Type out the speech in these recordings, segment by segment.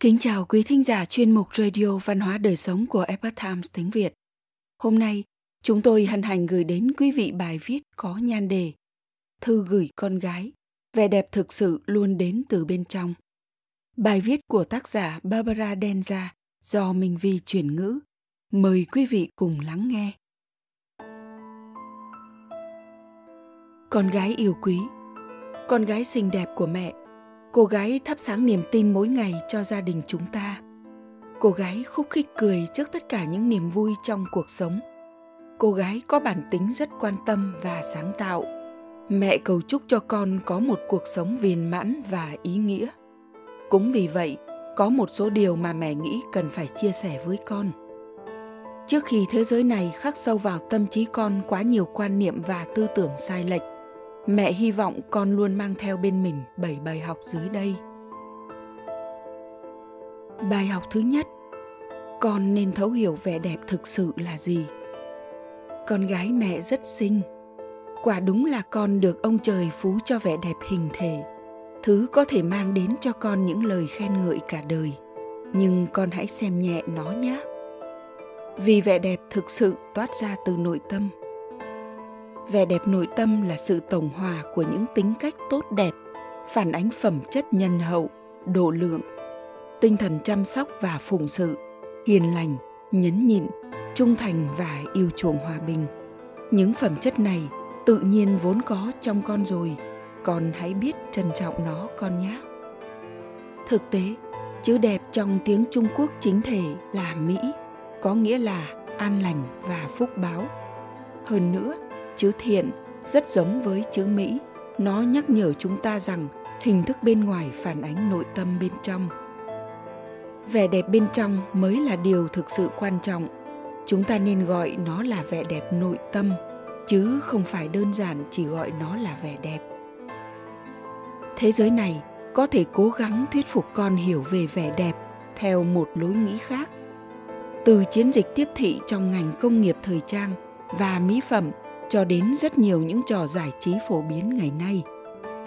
Kính chào quý thính giả chuyên mục Radio Văn hóa Đời Sống của Epoch Times tiếng Việt. Hôm nay, chúng tôi hân hạnh gửi đến quý vị bài viết có nhan đề Thư gửi con gái, vẻ đẹp thực sự luôn đến từ bên trong. Bài viết của tác giả Barbara Denza do Minh Vi chuyển ngữ. Mời quý vị cùng lắng nghe. Con gái yêu quý Con gái xinh đẹp của mẹ cô gái thắp sáng niềm tin mỗi ngày cho gia đình chúng ta. Cô gái khúc khích cười trước tất cả những niềm vui trong cuộc sống. Cô gái có bản tính rất quan tâm và sáng tạo. Mẹ cầu chúc cho con có một cuộc sống viên mãn và ý nghĩa. Cũng vì vậy, có một số điều mà mẹ nghĩ cần phải chia sẻ với con. Trước khi thế giới này khắc sâu vào tâm trí con quá nhiều quan niệm và tư tưởng sai lệch mẹ hy vọng con luôn mang theo bên mình bảy bài học dưới đây. Bài học thứ nhất, con nên thấu hiểu vẻ đẹp thực sự là gì? Con gái mẹ rất xinh. Quả đúng là con được ông trời phú cho vẻ đẹp hình thể. Thứ có thể mang đến cho con những lời khen ngợi cả đời. Nhưng con hãy xem nhẹ nó nhé vì vẻ đẹp thực sự toát ra từ nội tâm vẻ đẹp nội tâm là sự tổng hòa của những tính cách tốt đẹp, phản ánh phẩm chất nhân hậu, độ lượng, tinh thần chăm sóc và phụng sự, hiền lành, nhấn nhịn, trung thành và yêu chuộng hòa bình. Những phẩm chất này tự nhiên vốn có trong con rồi, con hãy biết trân trọng nó, con nhé. Thực tế, chữ đẹp trong tiếng trung quốc chính thể là mỹ, có nghĩa là an lành và phúc báo. Hơn nữa chữ thiện rất giống với chữ Mỹ. Nó nhắc nhở chúng ta rằng hình thức bên ngoài phản ánh nội tâm bên trong. Vẻ đẹp bên trong mới là điều thực sự quan trọng. Chúng ta nên gọi nó là vẻ đẹp nội tâm, chứ không phải đơn giản chỉ gọi nó là vẻ đẹp. Thế giới này có thể cố gắng thuyết phục con hiểu về vẻ đẹp theo một lối nghĩ khác. Từ chiến dịch tiếp thị trong ngành công nghiệp thời trang và mỹ phẩm cho đến rất nhiều những trò giải trí phổ biến ngày nay.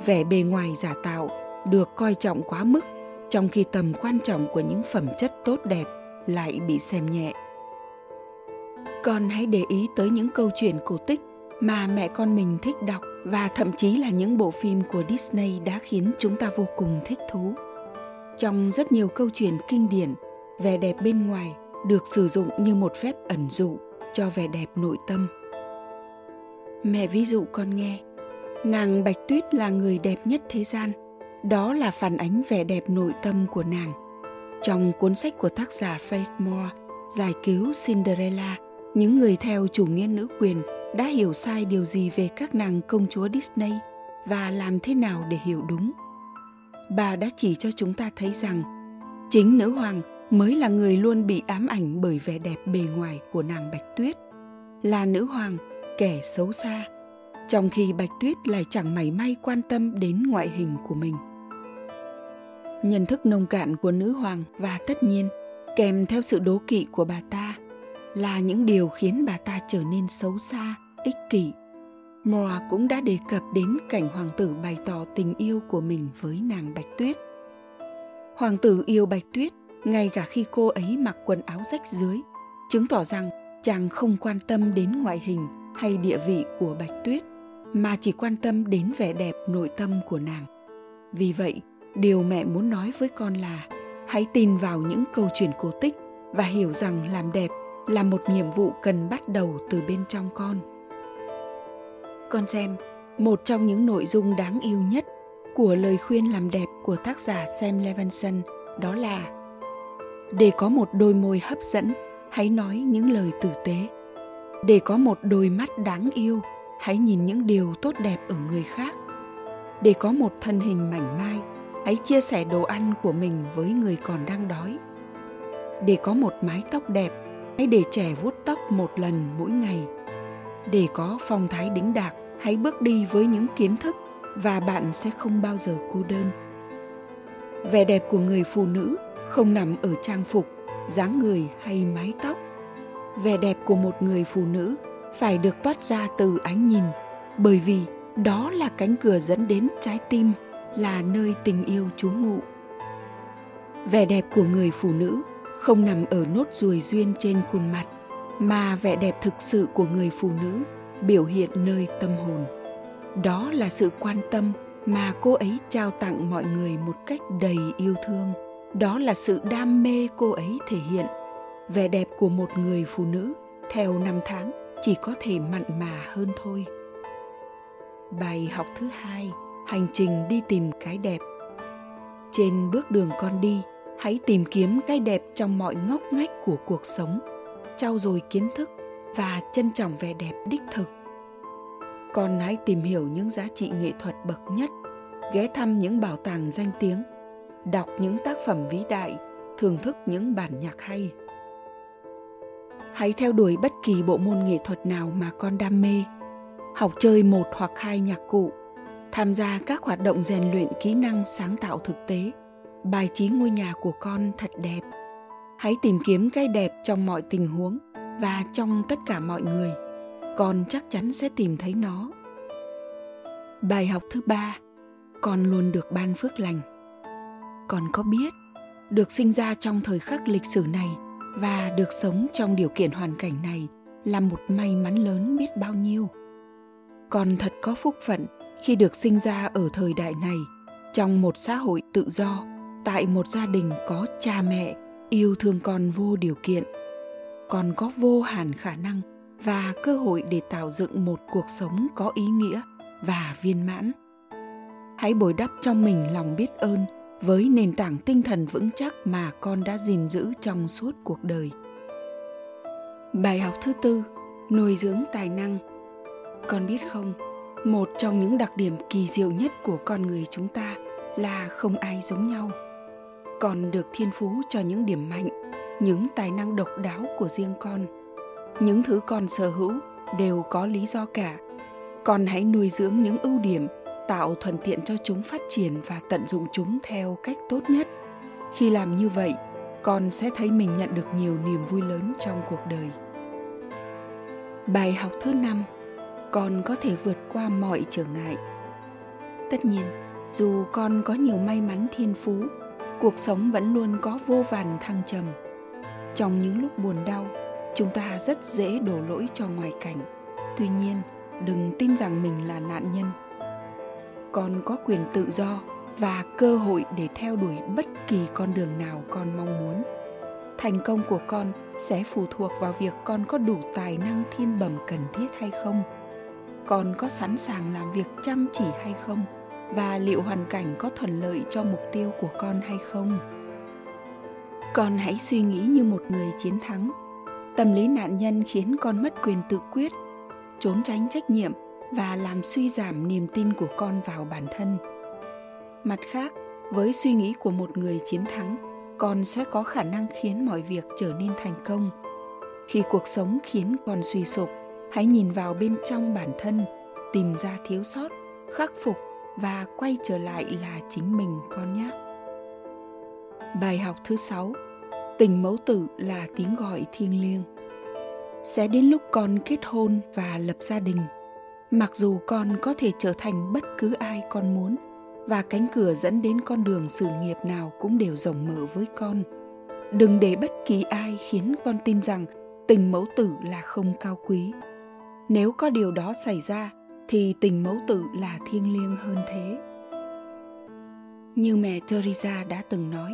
Vẻ bề ngoài giả tạo được coi trọng quá mức, trong khi tầm quan trọng của những phẩm chất tốt đẹp lại bị xem nhẹ. Con hãy để ý tới những câu chuyện cổ tích mà mẹ con mình thích đọc và thậm chí là những bộ phim của disney đã khiến chúng ta vô cùng thích thú. Trong rất nhiều câu chuyện kinh điển, vẻ đẹp bên ngoài được sử dụng như một phép ẩn dụ cho vẻ đẹp nội tâm. Mẹ ví dụ con nghe, nàng Bạch Tuyết là người đẹp nhất thế gian. Đó là phản ánh vẻ đẹp nội tâm của nàng. Trong cuốn sách của tác giả Faith Moore, Giải cứu Cinderella, những người theo chủ nghĩa nữ quyền đã hiểu sai điều gì về các nàng công chúa Disney và làm thế nào để hiểu đúng. Bà đã chỉ cho chúng ta thấy rằng chính nữ hoàng mới là người luôn bị ám ảnh bởi vẻ đẹp bề ngoài của nàng Bạch Tuyết. Là nữ hoàng kẻ xấu xa trong khi bạch tuyết lại chẳng mảy may quan tâm đến ngoại hình của mình. Nhận thức nông cạn của nữ hoàng và tất nhiên kèm theo sự đố kỵ của bà ta là những điều khiến bà ta trở nên xấu xa ích kỷ. Moa cũng đã đề cập đến cảnh hoàng tử bày tỏ tình yêu của mình với nàng Bạch Tuyết. Hoàng tử yêu Bạch Tuyết ngay cả khi cô ấy mặc quần áo rách dưới, chứng tỏ rằng chàng không quan tâm đến ngoại hình hay địa vị của Bạch Tuyết mà chỉ quan tâm đến vẻ đẹp nội tâm của nàng. Vì vậy, điều mẹ muốn nói với con là hãy tin vào những câu chuyện cổ tích và hiểu rằng làm đẹp là một nhiệm vụ cần bắt đầu từ bên trong con. Con xem, một trong những nội dung đáng yêu nhất của lời khuyên làm đẹp của tác giả Sam Levinson đó là để có một đôi môi hấp dẫn, hãy nói những lời tử tế để có một đôi mắt đáng yêu, hãy nhìn những điều tốt đẹp ở người khác. Để có một thân hình mảnh mai, hãy chia sẻ đồ ăn của mình với người còn đang đói. Để có một mái tóc đẹp, hãy để trẻ vuốt tóc một lần mỗi ngày. Để có phong thái đĩnh đạc, hãy bước đi với những kiến thức và bạn sẽ không bao giờ cô đơn. Vẻ đẹp của người phụ nữ không nằm ở trang phục, dáng người hay mái tóc vẻ đẹp của một người phụ nữ phải được toát ra từ ánh nhìn, bởi vì đó là cánh cửa dẫn đến trái tim, là nơi tình yêu trú ngụ. Vẻ đẹp của người phụ nữ không nằm ở nốt ruồi duyên trên khuôn mặt, mà vẻ đẹp thực sự của người phụ nữ biểu hiện nơi tâm hồn. Đó là sự quan tâm mà cô ấy trao tặng mọi người một cách đầy yêu thương. Đó là sự đam mê cô ấy thể hiện vẻ đẹp của một người phụ nữ theo năm tháng chỉ có thể mặn mà hơn thôi. Bài học thứ hai, hành trình đi tìm cái đẹp. Trên bước đường con đi, hãy tìm kiếm cái đẹp trong mọi ngóc ngách của cuộc sống, trau dồi kiến thức và trân trọng vẻ đẹp đích thực. Con hãy tìm hiểu những giá trị nghệ thuật bậc nhất, ghé thăm những bảo tàng danh tiếng, đọc những tác phẩm vĩ đại, thưởng thức những bản nhạc hay hãy theo đuổi bất kỳ bộ môn nghệ thuật nào mà con đam mê. Học chơi một hoặc hai nhạc cụ. Tham gia các hoạt động rèn luyện kỹ năng sáng tạo thực tế. Bài trí ngôi nhà của con thật đẹp. Hãy tìm kiếm cái đẹp trong mọi tình huống và trong tất cả mọi người. Con chắc chắn sẽ tìm thấy nó. Bài học thứ ba. Con luôn được ban phước lành. Con có biết, được sinh ra trong thời khắc lịch sử này và được sống trong điều kiện hoàn cảnh này là một may mắn lớn biết bao nhiêu. Con thật có phúc phận khi được sinh ra ở thời đại này, trong một xã hội tự do, tại một gia đình có cha mẹ, yêu thương con vô điều kiện con có vô hạn khả năng và cơ hội để tạo dựng một cuộc sống có ý nghĩa và viên mãn. Hãy bồi đắp cho mình lòng biết ơn với nền tảng tinh thần vững chắc mà con đã gìn giữ trong suốt cuộc đời. Bài học thứ tư, nuôi dưỡng tài năng. Con biết không, một trong những đặc điểm kỳ diệu nhất của con người chúng ta là không ai giống nhau. Con được thiên phú cho những điểm mạnh, những tài năng độc đáo của riêng con. Những thứ con sở hữu đều có lý do cả. Con hãy nuôi dưỡng những ưu điểm tạo thuận tiện cho chúng phát triển và tận dụng chúng theo cách tốt nhất. Khi làm như vậy, con sẽ thấy mình nhận được nhiều niềm vui lớn trong cuộc đời. Bài học thứ năm, con có thể vượt qua mọi trở ngại. Tất nhiên, dù con có nhiều may mắn thiên phú, cuộc sống vẫn luôn có vô vàn thăng trầm. Trong những lúc buồn đau, chúng ta rất dễ đổ lỗi cho ngoài cảnh. Tuy nhiên, đừng tin rằng mình là nạn nhân con có quyền tự do và cơ hội để theo đuổi bất kỳ con đường nào con mong muốn. Thành công của con sẽ phụ thuộc vào việc con có đủ tài năng thiên bẩm cần thiết hay không, con có sẵn sàng làm việc chăm chỉ hay không, và liệu hoàn cảnh có thuận lợi cho mục tiêu của con hay không. Con hãy suy nghĩ như một người chiến thắng. Tâm lý nạn nhân khiến con mất quyền tự quyết, trốn tránh trách nhiệm và làm suy giảm niềm tin của con vào bản thân. Mặt khác, với suy nghĩ của một người chiến thắng, con sẽ có khả năng khiến mọi việc trở nên thành công. Khi cuộc sống khiến con suy sụp, hãy nhìn vào bên trong bản thân, tìm ra thiếu sót, khắc phục và quay trở lại là chính mình con nhé. Bài học thứ sáu, tình mẫu tử là tiếng gọi thiêng liêng. Sẽ đến lúc con kết hôn và lập gia đình mặc dù con có thể trở thành bất cứ ai con muốn, và cánh cửa dẫn đến con đường sự nghiệp nào cũng đều rộng mở với con. Đừng để bất kỳ ai khiến con tin rằng tình mẫu tử là không cao quý. Nếu có điều đó xảy ra, thì tình mẫu tử là thiêng liêng hơn thế. Như mẹ teresa đã từng nói,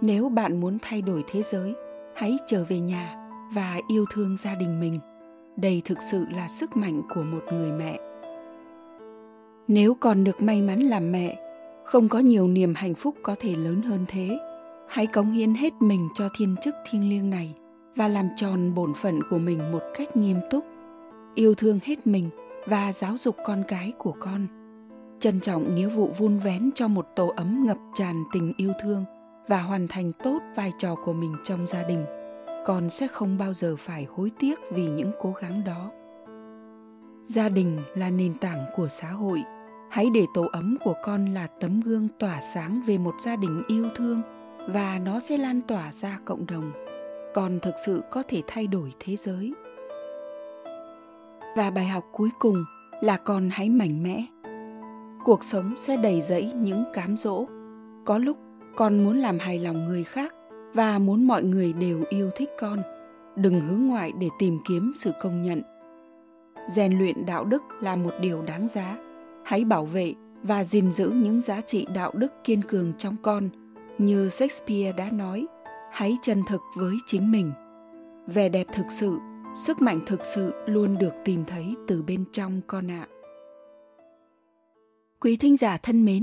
nếu bạn muốn thay đổi thế giới, hãy trở về nhà và yêu thương gia đình mình đây thực sự là sức mạnh của một người mẹ. Nếu còn được may mắn làm mẹ, không có nhiều niềm hạnh phúc có thể lớn hơn thế. Hãy cống hiến hết mình cho thiên chức thiêng liêng này và làm tròn bổn phận của mình một cách nghiêm túc. Yêu thương hết mình và giáo dục con cái của con. Trân trọng nghĩa vụ vun vén cho một tổ ấm ngập tràn tình yêu thương và hoàn thành tốt vai trò của mình trong gia đình con sẽ không bao giờ phải hối tiếc vì những cố gắng đó. Gia đình là nền tảng của xã hội. Hãy để tổ ấm của con là tấm gương tỏa sáng về một gia đình yêu thương, và nó sẽ lan tỏa ra cộng đồng. Con thực sự có thể thay đổi thế giới. Và bài học cuối cùng là con hãy mạnh mẽ. Cuộc sống sẽ đầy dẫy những cám dỗ. Có lúc con muốn làm hài lòng người khác và muốn mọi người đều yêu thích con, đừng hướng ngoại để tìm kiếm sự công nhận. Rèn luyện đạo đức là một điều đáng giá. Hãy bảo vệ và gìn giữ những giá trị đạo đức kiên cường trong con. Như shakespeare đã nói, hãy chân thực với chính mình. Vẻ đẹp thực sự, sức mạnh thực sự luôn được tìm thấy từ bên trong con ạ. Quý thính giả thân mến